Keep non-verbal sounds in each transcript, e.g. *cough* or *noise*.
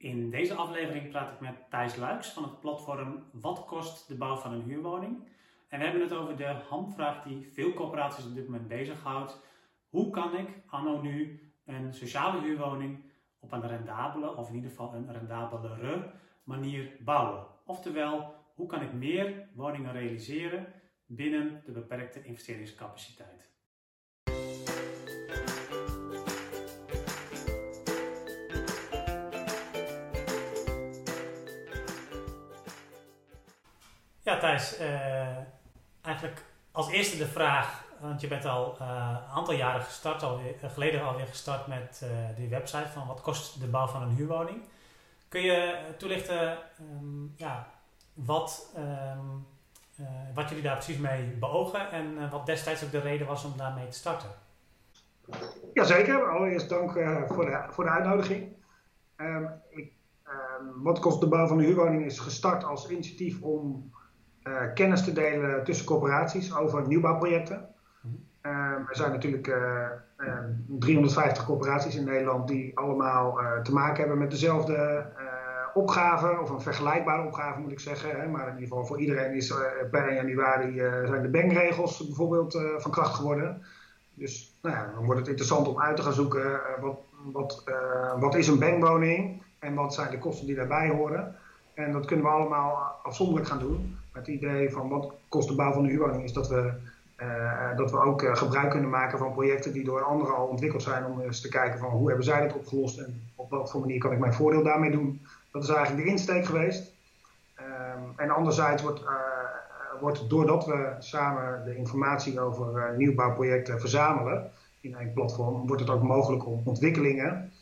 In deze aflevering praat ik met Thijs Luiks van het platform Wat kost de bouw van een huurwoning? En we hebben het over de hamvraag die veel corporaties op dit moment bezighoudt. Hoe kan ik anno nu een sociale huurwoning op een rendabele, of in ieder geval een rendabelere manier bouwen? Oftewel, hoe kan ik meer woningen realiseren binnen de beperkte investeringscapaciteit? Ja, Thijs, uh, eigenlijk als eerste de vraag, want je bent al uh, een aantal jaren gestart, alweer, uh, geleden alweer gestart met die website van wat kost de bouw van een huurwoning. Kun je toelichten um, ja, wat, um, wat jullie daar precies mee beogen en wat destijds ook de reden was om daarmee te starten? Jazeker, allereerst dank voor, de, voor de uitnodiging. Um, ik, wat kost de bouw van een huurwoning is gestart als initiatief om uh, kennis te delen tussen corporaties over nieuwbouwprojecten. Uh, er zijn natuurlijk uh, 350 corporaties in Nederland die allemaal te maken hebben met dezelfde opgave, of een vergelijkbare opgave moet ik zeggen. Hè, maar in ieder geval voor iedereen is per 1 januari zijn de bankregels bijvoorbeeld van kracht geworden. Dus nou ja, dan wordt het interessant om uit te gaan zoeken wat, wat, wat is een bankwoning en wat zijn de kosten die daarbij horen. En dat kunnen we allemaal afzonderlijk gaan doen. Het idee van wat kost de bouw van de huurwoning is dat we, uh, dat we ook uh, gebruik kunnen maken van projecten die door anderen al ontwikkeld zijn. Om eens te kijken van hoe hebben zij dat opgelost en op voor manier kan ik mijn voordeel daarmee doen. Dat is eigenlijk de insteek geweest. Um, en anderzijds wordt, uh, wordt doordat we samen de informatie over nieuwbouwprojecten verzamelen in een platform, wordt het ook mogelijk om ontwikkelingen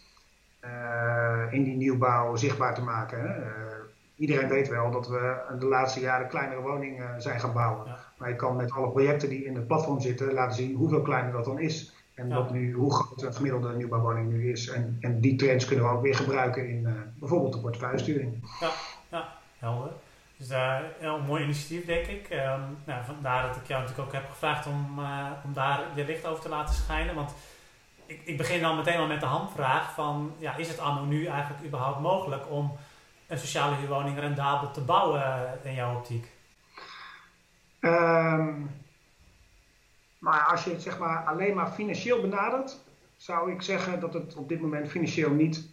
in die nieuwbouw zichtbaar te maken. Iedereen weet wel dat we de laatste jaren kleinere woningen zijn gaan bouwen. Maar je kan met alle projecten die in het platform zitten laten zien hoeveel kleiner dat dan is. En wat nu, hoe groot een gemiddelde nieuwbouwwoning nu is. En, en die trends kunnen we ook weer gebruiken in uh, bijvoorbeeld de portefeuillesturing. Ja, ja, helder. Dus uh, een mooi initiatief, denk ik. Um, nou, vandaar dat ik jou natuurlijk ook heb gevraagd om, om daar je licht over te laten schijnen. Want ik, ik begin dan meteen al met de handvraag van, ja, is het anno nu eigenlijk überhaupt mogelijk om een sociale huurwoning rendabel te bouwen eh, in jouw optiek? Um, maar als je het zeg maar alleen maar financieel benadert, zou ik zeggen dat het op dit moment financieel niet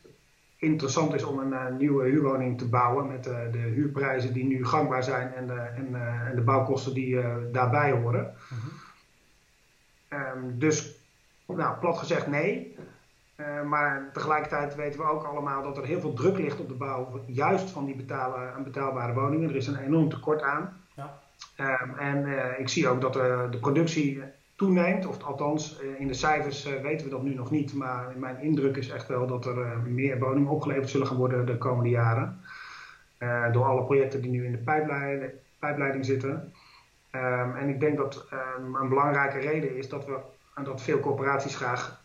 interessant is om een uh, nieuwe huurwoning te bouwen met uh, de huurprijzen die nu gangbaar zijn en de, en, en de bouwkosten die daarbij horen. Mm -hmm. um, dus, nou, plat gezegd nee. Uh, maar tegelijkertijd weten we ook allemaal dat er heel veel druk ligt op de bouw, juist van die betalen, betaalbare woningen. Er is een enorm tekort aan. Ja. Um, en uh, ik zie ook dat de, de productie toeneemt, of althans uh, in de cijfers weten we dat nu nog niet. Maar mijn indruk is echt wel dat er meer woningen opgeleverd zullen gaan worden de komende jaren. door alle projecten die nu in de pijpleiding, pijpleiding zitten. Um, en ik denk dat um, een belangrijke reden is dat we dat veel corporaties graag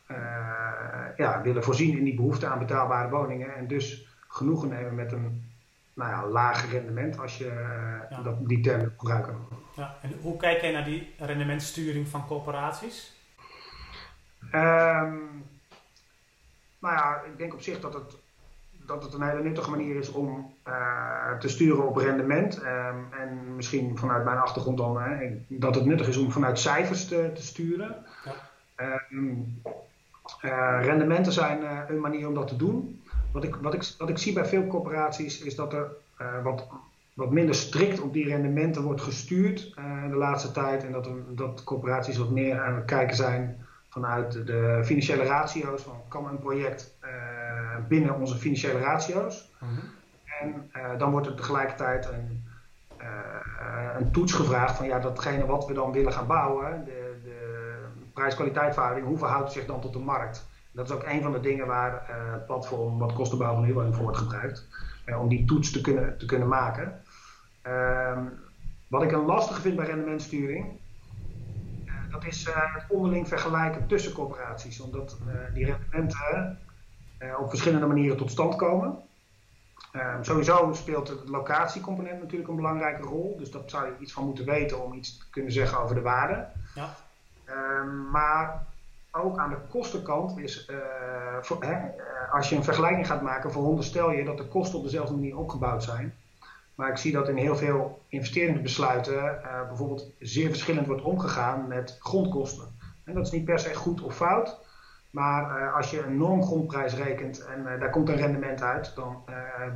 ja, willen voorzien in die behoefte aan betaalbare woningen. En dus genoegen nemen met een nou ja, lager rendement, als je ja. dat, die term gebruiken. Ja, en hoe kijk jij naar die rendementsturing van corporaties? Um, nou ja, ik denk op zich dat het, dat het een hele nuttige manier is om uh, te sturen op rendement. Um, en misschien vanuit mijn achtergrond dan, dat het nuttig is om vanuit cijfers te, te sturen. Ja. Um, uh, rendementen zijn uh, een manier om dat te doen. Wat ik, wat, ik, wat ik zie bij veel corporaties is dat er uh, wat, wat minder strikt op die rendementen wordt gestuurd de laatste tijd. En dat, dat corporaties wat meer aan het kijken zijn vanuit de financiële ratio's. Van, kan een project binnen onze financiële ratio's? Mm -hmm. En dan wordt er tegelijkertijd een, een toets gevraagd van ja, datgene wat we dan willen gaan bouwen. De, prijs-kwaliteitverhouding, hoe verhoudt het zich dan tot de markt? Dat is ook een van de dingen waar het platform wat kost de bouw van voor wordt gebruikt. Uh, om die toets te kunnen, te kunnen maken. Uh, wat ik een lastige vind bij rendementsturing, uh, dat is het onderling vergelijken tussen corporaties. Omdat die rendementen op verschillende manieren tot stand komen. Ehm, sowieso speelt het locatiecomponent natuurlijk een belangrijke rol. Dus dat zou je iets van moeten weten om iets te kunnen zeggen over de waarde. Ja. Um, maar ook aan de kostenkant is, voor, hè, als je een vergelijking gaat maken, veronderstel je dat de kosten op dezelfde manier opgebouwd zijn. Maar ik zie dat in heel veel investeringsbesluiten uh, bijvoorbeeld zeer verschillend wordt omgegaan met grondkosten. En dat is niet per se goed of fout. Maar als je een normgrondprijs rekent en daar komt een rendement uit dan,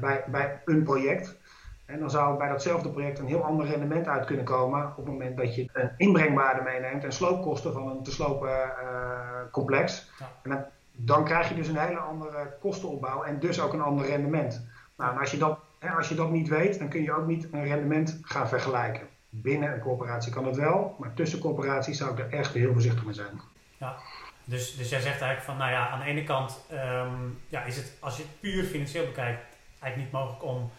bij, bij een project. En dan zou bij datzelfde project een heel ander rendement uit kunnen komen op het moment dat je een inbrengwaarde meeneemt en sloopkosten van een te slopen complex. Ja. En dan, dan, krijg je dus een hele andere kostenopbouw en dus ook een ander rendement. Nou, en als je dat als je dat niet weet, dan kun je ook niet een rendement gaan vergelijken. Binnen een corporatie kan dat wel, maar tussen corporaties zou ik er echt heel voorzichtig mee zijn. Ja, dus, dus jij zegt eigenlijk van, nou ja, aan de ene kant ehm, ja, is het, als je het puur financieel bekijkt, eigenlijk niet mogelijk om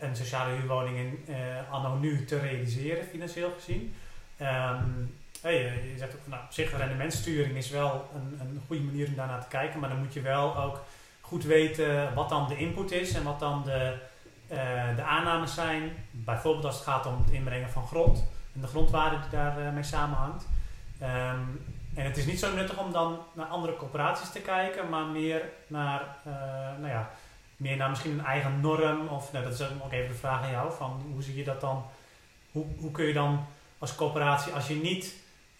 een sociale huurwoning in uh, anno nu te realiseren, financieel gezien. Um, hey, je zegt ook van, nou, op zich rendementsturing is wel een, een goede manier om daarnaar te kijken, maar dan moet je wel ook goed weten wat dan de input is en wat dan de, uh, de aannames zijn, bijvoorbeeld als het gaat om het inbrengen van grond en de grondwaarde die daarmee mee samenhangt. Um, en het is niet zo nuttig om dan naar andere corporaties te kijken, maar meer naar, uh, nou ja, meer naar misschien een eigen norm. Of nou, dat is ook even de vraag aan jou: van hoe zie je dat dan? Hoe, hoe kun je dan als corporatie, als je niet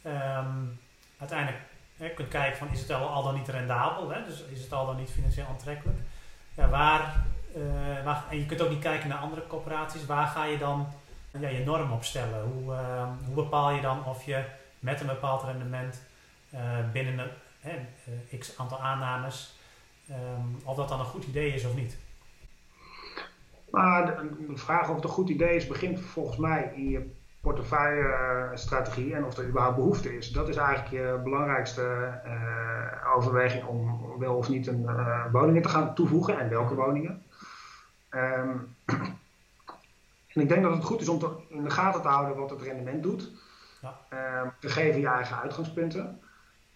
um, uiteindelijk hè, kunt kijken van is het al, dan niet rendabel, hè? dus is het al dan niet financieel aantrekkelijk? Ja, waar uh, en je kunt ook niet kijken naar andere corporaties. Waar ga je dan ja, je norm opstellen? Hoe, uh, hoe bepaal je dan of je met een bepaald rendement uh, binnen een x aantal aannames, um, of dat dan een goed idee is of niet? Maar de, de, vraag of het een goed idee is begint volgens mij in je portefeuille-strategie en of er überhaupt behoefte is. Dat is eigenlijk je belangrijkste overweging om wel of niet een woningen te gaan toevoegen en welke woningen. Um, *clears throat* en ik denk dat het goed is om te, in de gaten te houden wat het rendement doet. Ja. Um, te geven je eigen uitgangspunten.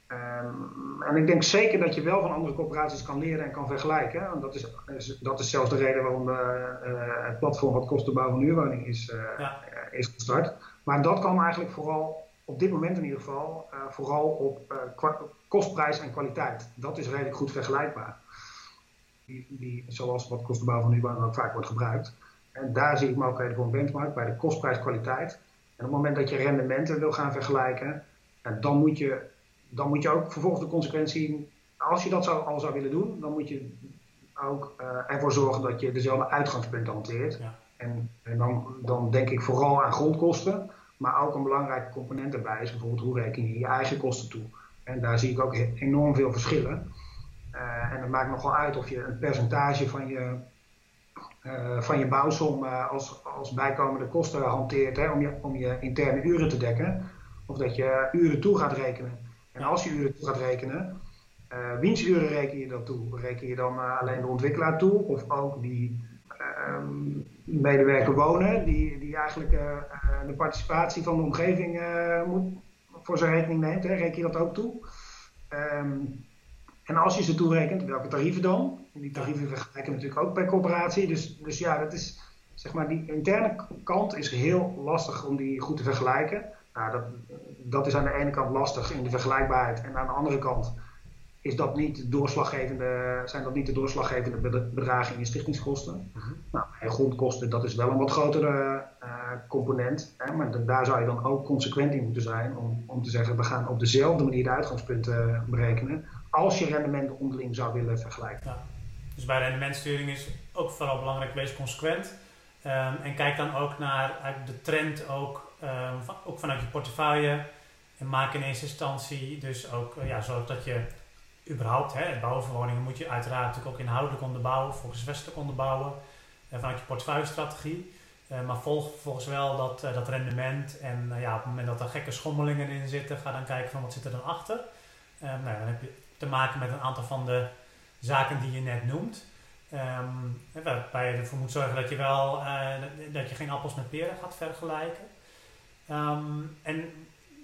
Um, en ik denk zeker dat je wel van andere corporaties kan leren en kan vergelijken. Want dat is, dat is zelfs de reden waarom uh, uh, het platform wat kost de bouw van huurwoning is, uh, ja. is gestart. Maar dat kan eigenlijk vooral, op dit moment in ieder geval, vooral op kostprijs en kwaliteit. Dat is redelijk goed vergelijkbaar die, die, zoals wat kost de bouw van nieuwbouw ook vaak wordt gebruikt. En daar zie ik mogelijkheden voor een benchmark bij de kostprijskwaliteit. En op het moment dat je rendementen wil gaan vergelijken, en dan, moet je, dan moet je ook vervolgens de consequentie, als je dat zou, al zou willen doen, dan moet je ook uh, ervoor zorgen dat je dezelfde uitgangspunten hanteert. Ja. En, en dan, dan denk ik vooral aan grondkosten, maar ook een belangrijke component daarbij is bijvoorbeeld hoe reken je je eigen kosten toe. En daar zie ik ook enorm veel verschillen. Uh, en het maakt nogal uit of je een percentage van je, uh, van je bouwsom als, als bijkomende kosten hanteert hè, om, je, om je interne uren te dekken. Of dat je uren toe gaat rekenen. En als je uren gaat rekenen, wiens uren reken je dan toe? Reken je dan alleen de ontwikkelaar toe? Of ook die ehm, medewerker wonen, die, die eigenlijk de participatie van de omgeving voor zijn rekening neemt? Hè? Reken je dat ook toe? Um, en als je ze toerekent, welke tarieven dan? Die tarieven vergelijken natuurlijk ook bij corporatie. Dus, dus ja, dat is, zeg maar, die interne kant is heel lastig om die goed te vergelijken. Nou, dat, dat is aan de ene kant lastig in de vergelijkbaarheid. En aan de andere kant is dat niet doorslaggevende, zijn dat niet de doorslaggevende bedragen in je stichtingskosten. Uh nou, en grondkosten, dat is wel een wat grotere uh, component. Hè, maar daar zou je dan ook consequent in moeten zijn om, om te zeggen, we gaan op dezelfde manier de uitgangspunten berekenen als je rendementen onderling zou willen vergelijken. Ja. Dus bij rendementsturing is ook vooral belangrijk, wees consequent. Um, en kijk dan ook naar de trend, ook, van, ook vanuit je portefeuille. En maak in eerste instantie dus ook, uh, ja, zorg dat je überhaupt, hè, het bouwen van woningen moet je uiteraard natuurlijk ook inhoudelijk onderbouwen, volgens westelijk onderbouwen. Uh, vanuit je portefeuille-strategie. Uh, maar volg volgens wel dat, dat rendement. En ja, op het moment dat er gekke schommelingen in zitten, ga dan kijken van wat zit er dan achter. nou, dan heb je te maken met een aantal van de zaken die je net noemt. Um, waarbij je ervoor moet zorgen dat je wel dat je geen appels met peren gaat vergelijken. Um, en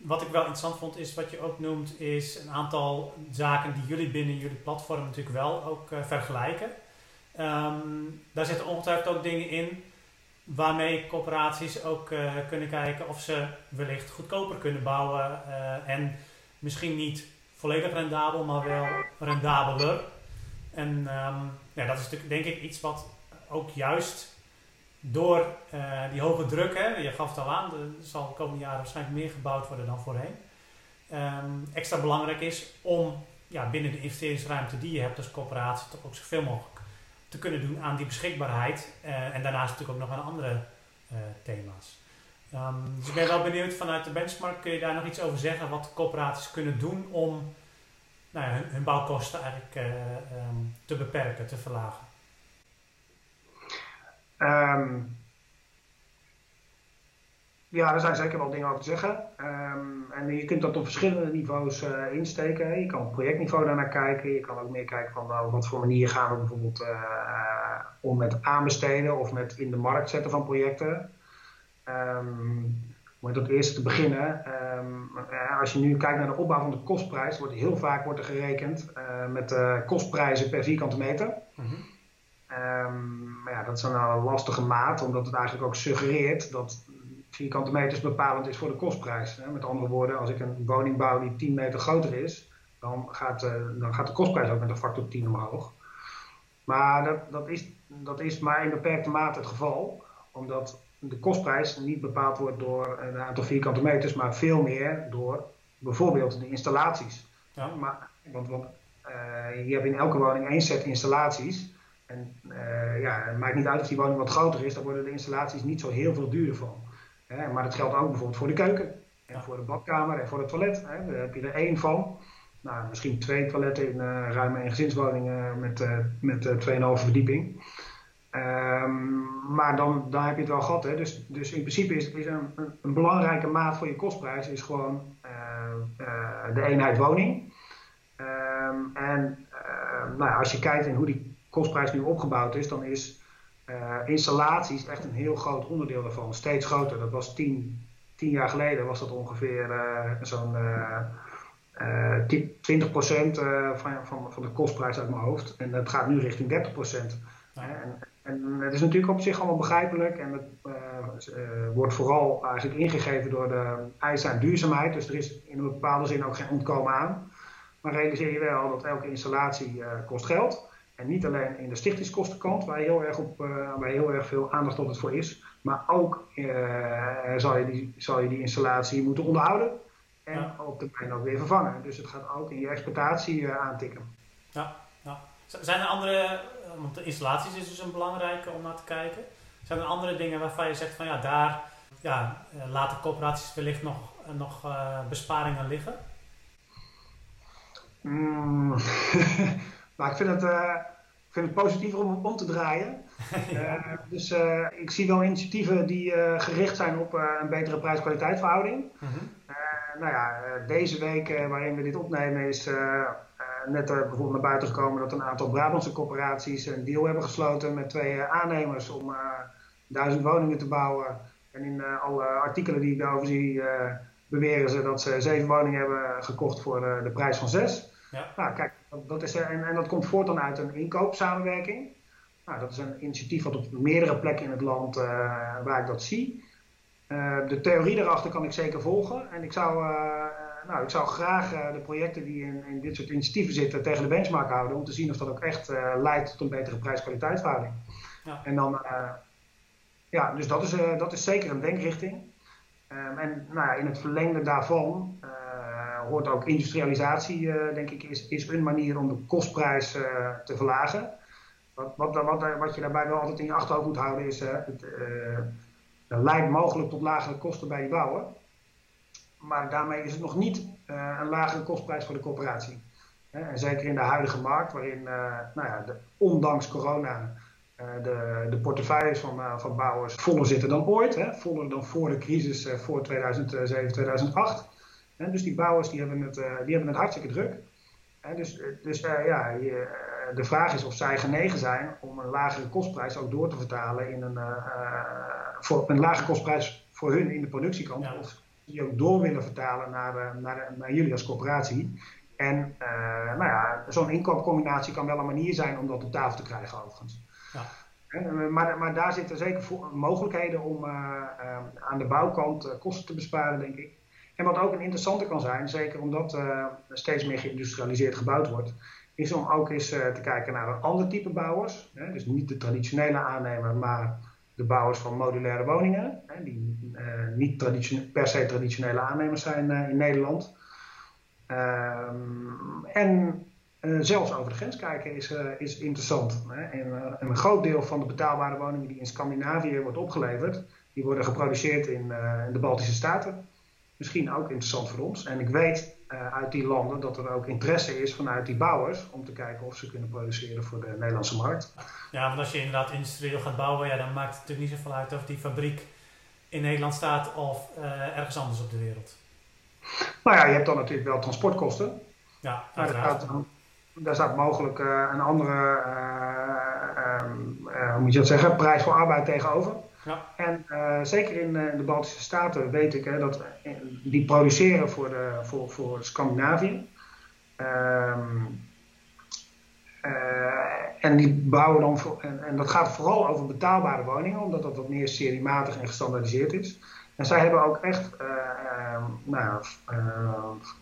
wat ik wel interessant vond is wat je ook noemt, is een aantal zaken die jullie binnen jullie platform natuurlijk wel ook uh, vergelijken. Um, daar zitten ongetwijfeld ook dingen in waarmee corporaties ook uh, kunnen kijken of ze wellicht goedkoper kunnen bouwen en misschien niet volledig rendabel, maar wel rendabeler. En um, ja, dat is natuurlijk denk ik iets wat ook juist door uh, die hoge druk, hè, je gaf het al aan, er zal de komende jaren waarschijnlijk meer gebouwd worden dan voorheen. Um, extra belangrijk is om ja, binnen de investeringsruimte die je hebt als corporatie toch ook zoveel mogelijk te kunnen doen aan die beschikbaarheid. Uh, en daarnaast natuurlijk ook nog aan andere uh, thema's. Um, dus ik ben wel benieuwd vanuit de benchmark, kun je daar nog iets over zeggen wat corporaties kunnen doen om nou ja, hun, bouwkosten eigenlijk um, te beperken, te verlagen? Um, ja, er zijn zeker wel dingen over te zeggen. Um, en je kunt dat op verschillende niveaus uh, insteken. Je kan op projectniveau daarnaar kijken. Je kan ook meer kijken van op wat voor manier gaan we bijvoorbeeld uh, om met aanbesteden of met in de markt zetten van projecten. Um, om met het eerste te beginnen. als je nu kijkt naar de opbouw van de kostprijs, wordt heel vaak wordt er gerekend met de kostprijzen per vierkante meter. Um, maar ja, dat is een lastige maat, omdat het eigenlijk ook suggereert dat vierkante meters bepalend is voor de kostprijs. Met andere woorden, als ik een woning bouw die 10 meter groter is, dan gaat, uh, dan gaat de kostprijs ook met een factor 10 omhoog. Maar dat, dat, is, dat is maar in beperkte mate het geval, omdat de kostprijs niet bepaald wordt door een aantal vierkante meters, maar veel meer door bijvoorbeeld de installaties. Ja. Maar, want want uh, je hebt in elke woning één set installaties. En uh, ja, het maakt niet uit of die woning wat groter is, dan worden de installaties niet zo heel veel duurder van. Hè, maar dat geldt ook bijvoorbeeld voor de keuken, en voor de badkamer en voor het toilet. Hè. Daar heb je er één van. Nou, misschien twee toiletten in uh, ruime gezinswoningen met, uh, met uh, 2,5 verdieping. Um, maar dan, dan heb je het wel gehad. Hè. Dus, dus in principe is, is een, een, een, belangrijke maat voor je kostprijs is gewoon de eenheid woning. Um, en nou, als je kijkt in hoe die kostprijs nu opgebouwd is, dan is uh, installaties echt een heel groot onderdeel daarvan. Steeds groter. Dat was tien, tien jaar geleden was dat ongeveer uh, zo'n uh, 20% van, van, van de kostprijs uit mijn hoofd. En dat gaat nu richting 30%. Ja. En, en het is natuurlijk op zich allemaal begrijpelijk en het wordt vooral eigenlijk ingegeven door de eisen aan duurzaamheid. Dus er is in een bepaalde zin ook geen ontkomen aan. Maar realiseer je wel dat elke installatie kost geld. En niet alleen in de stichtingskostenkant, waar heel erg, op, uh, waar heel erg veel aandacht altijd voor is. Maar ook uh, zal, je die, zal je die installatie moeten onderhouden. En ja. op termijn ook weer vervangen. Dus het gaat ook in je exploitatie uh, aantikken. Ja, ja. Zijn er andere, want de installaties is dus een belangrijke om naar te kijken. Zijn er andere dingen waarvan je zegt van ja, daar ja, laten corporaties wellicht nog, nog besparingen liggen? Mm. *laughs* Maar ik vind het, uh, ik vind het positiever om om te draaien. ja. *laughs* uh, dus uh, ik zie wel initiatieven die gericht zijn op een betere prijs-kwaliteit verhouding. -hmm. nou ja, deze week waarin we dit opnemen is net bijvoorbeeld naar buiten gekomen dat een aantal Brabantse corporaties een deal hebben gesloten met twee aannemers om duizend woningen te bouwen. En in alle artikelen die ik daarover zie beweren ze dat ze zeven woningen hebben gekocht voor de prijs van zes. Ja. Nou, kijk, dat is, en, en dat komt voort dan uit een inkoopsamenwerking. Nou, dat is een initiatief wat op meerdere plekken in het land uh, waar ik dat zie. Uh, de theorie daarachter kan ik zeker volgen. En ik zou, uh, nou, ik zou graag de projecten die in, in, dit soort initiatieven zitten tegen de benchmark houden. Om te zien of dat ook echt leidt tot een betere prijs-kwaliteitsverhouding. Ja. En dan, ja, dus dat is, dat is zeker een denkrichting. Um, en nou ja, in het verlengde daarvan hoort ook industrialisatie, uh, denk ik, is, een manier om de kostprijs uh, te verlagen. Wat, wat, wat, wat, je daarbij wel altijd in je achterhoofd moet houden is, het leidt mogelijk tot lagere kosten bij je bouwen. Maar daarmee is het nog niet een lagere kostprijs voor de corporatie. En zeker in de huidige markt, waarin, nou ja, ondanks corona, de, de portefeuilles van, van bouwers voller zitten dan ooit. Hè? Voller dan voor de crisis voor 2007, 2008 dus die bouwers die hebben, het, die hebben het hartstikke druk. dus dus ja, je, de vraag is of zij genegen zijn om een lagere kostprijs ook door te vertalen in een, voor, een lagere kostprijs voor hun in de productiekant. Ja. Of die ook door willen vertalen naar, naar, naar jullie als corporatie. En nou ja, zo'n inkoopcombinatie kan wel een manier zijn om dat op tafel te krijgen overigens. Ja. maar, maar daar zitten zeker mogelijkheden om aan de bouwkant kosten te besparen, denk ik. En wat ook een interessante kan zijn, zeker omdat uh, steeds meer geïndustrialiseerd gebouwd wordt, is om ook eens te kijken naar een ander type bouwers. Hè? Dus niet de traditionele aannemer, maar de bouwers van modulaire woningen, hè? die niet per se traditionele aannemers zijn in Nederland. Um, en zelfs over de grens kijken is, is interessant. Hè? En, een groot deel van de betaalbare woningen die in Scandinavië wordt opgeleverd, die worden geproduceerd in, in de Baltische Staten misschien ook interessant voor ons. En ik weet uit die landen dat er ook interesse is vanuit die bouwers om te kijken of ze kunnen produceren voor de Nederlandse markt. Ja, want als je inderdaad industrieel gaat bouwen, ja, dan maakt het natuurlijk niet zoveel uit of die fabriek in Nederland staat of ergens anders op de wereld. Nou ja, je hebt dan natuurlijk wel transportkosten. Ja, uiteraard. Daar, daar staat mogelijk uh, een andere, hoe moet je dat zeggen, prijs voor arbeid tegenover. Ja. En uh, zeker in, uh, de Baltische Staten weet ik hè, dat uh, die produceren voor, de, voor, voor Scandinavië. Um, en die bouwen dan voor, en, en, dat gaat vooral over betaalbare woningen, omdat dat wat meer seriematig en gestandaardiseerd is. En zij hebben ook echt ehm, nou,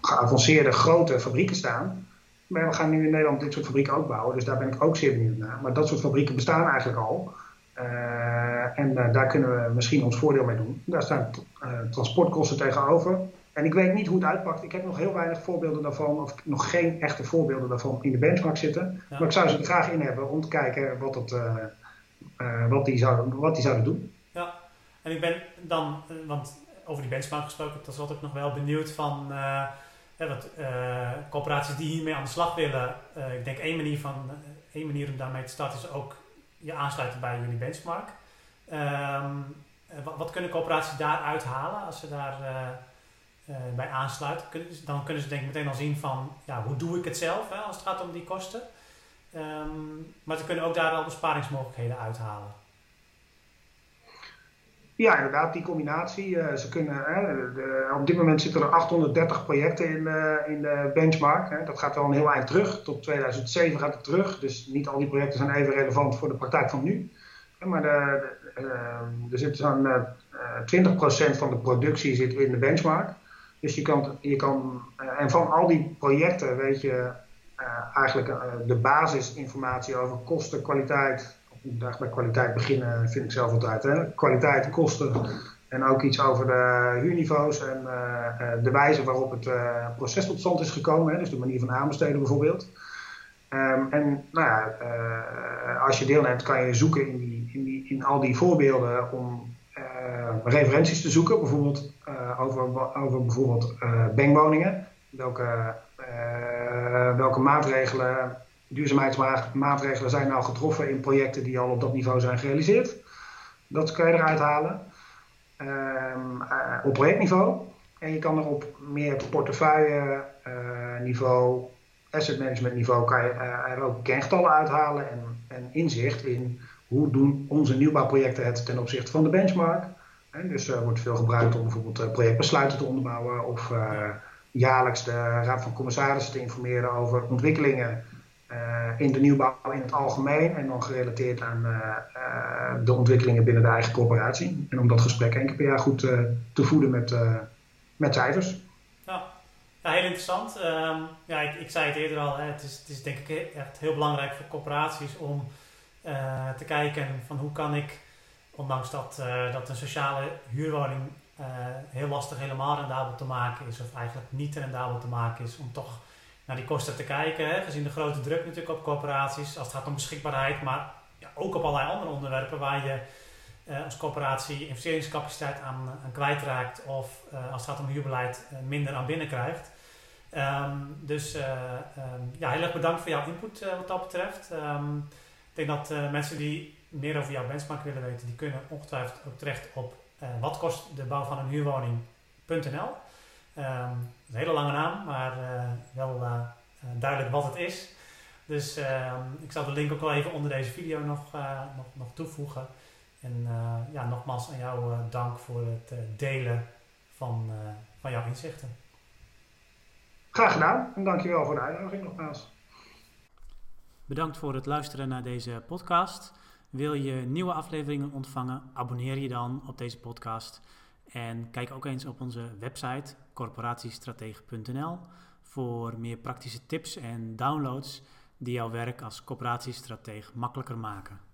geavanceerde grote fabrieken staan. Maar we gaan nu in Nederland dit soort fabrieken ook bouwen, dus daar ben ik ook zeer benieuwd naar. Maar dat soort fabrieken bestaan eigenlijk al. Uh, en uh, daar kunnen we misschien ons voordeel mee doen. Daar staan uh, transportkosten tegenover. En ik weet niet hoe het uitpakt. Ik heb nog heel weinig voorbeelden daarvan, of nog geen echte voorbeelden daarvan in de benchmark zitten. Ja. Maar ik zou ze er graag in hebben om te kijken wat, het, wat, die, zouden, wat die zouden doen. Ja, en ik ben dan, want over die benchmark gesproken, dat is altijd nog wel benieuwd van. Ja, wat, corporaties die hiermee aan de slag willen, ik denk één manier, van, één manier om daarmee te starten is ook je aansluiten bij jullie benchmark. Um, wat, kunnen corporaties daar uithalen als ze daar uh, uh, bij aansluiten? dan kunnen ze denk ik meteen al zien van ja, hoe doe ik het zelf hè, als het gaat om die kosten. Um, maar ze kunnen ook daar al besparingsmogelijkheden uithalen. Ja, inderdaad, die combinatie. Uh, ze kunnen, de, op dit moment zitten er 830 projecten in, in de benchmark. Hè. Dat gaat wel een heel eind terug. Tot 2007 gaat het terug. Dus niet al die projecten zijn even relevant voor de praktijk van nu. Maar de, de, er zit zo'n 20% van de productie zit in de benchmark. Dus je kan, je kan en van al die projecten weet je eigenlijk de basisinformatie over kosten, kwaliteit, daar bij kwaliteit beginnen vind ik zelf altijd. Hè? Kwaliteit, kosten en ook iets over de huurniveaus en uh, de wijze waarop het uh, proces tot stand is gekomen. Hè? Dus de manier van aanbesteden bijvoorbeeld. Um, en nou ja, als je deelneemt kan je zoeken in, in, die, in al die voorbeelden om referenties te zoeken. Bijvoorbeeld over, over bijvoorbeeld bankwoningen. Welke, welke maatregelen duurzaamheidsmaatregelen zijn nou getroffen in projecten die al op dat niveau zijn gerealiseerd. Dat kan je eruit halen. Um, uh, op projectniveau. En je kan er op meer portefeuille uh, niveau, asset management niveau, kan je uh, er ook kengetallen uithalen en, en, inzicht in hoe doen onze nieuwbouwprojecten het ten opzichte van de benchmark. En dus er wordt veel gebruikt om bijvoorbeeld projectbesluiten te onderbouwen of jaarlijks de Raad van Commissarissen te informeren over ontwikkelingen in de nieuwbouw in het algemeen en dan gerelateerd aan uh, uh, de ontwikkelingen binnen de eigen corporatie. En om dat gesprek één keer per jaar goed te voeden met, met cijfers. Ja. heel interessant. Um, ja, ik, ik, zei het eerder al, hè, het, is, het is denk ik echt heel belangrijk voor corporaties om te kijken van hoe kan ik, ondanks dat, dat een sociale huurwoning heel lastig helemaal rendabel te maken is, of eigenlijk niet rendabel te maken is, om toch naar die kosten te kijken. Hè, gezien de grote druk natuurlijk op corporaties als het gaat om beschikbaarheid, maar ja, ook op allerlei andere onderwerpen waar je uh, als corporatie investeringscapaciteit aan, aan kwijtraakt of uh, als het gaat om huurbeleid uh, minder aan binnenkrijgt. Um, dus um, ja, heel erg bedankt voor jouw input wat dat betreft. Um, ik denk dat mensen die meer over jouw benchmark willen weten, die kunnen ongetwijfeld ook terecht op wat kost de bouw van een huurwoning.nl. Um, een hele lange naam, maar uh, wel uh, duidelijk wat het is. Dus uh, ik zal de link ook wel even onder deze video nog, nog, nog toevoegen. En ja, nogmaals aan jou dank voor het delen van, van jouw inzichten. Graag gedaan en dankjewel voor de uitnodiging nogmaals. Bedankt voor het luisteren naar deze podcast. Wil je nieuwe afleveringen ontvangen? Abonneer je dan op deze podcast. En kijk ook eens op onze website corporatiestratege.nl voor meer praktische tips en downloads die jouw werk als coöperatiestratege makkelijker maken.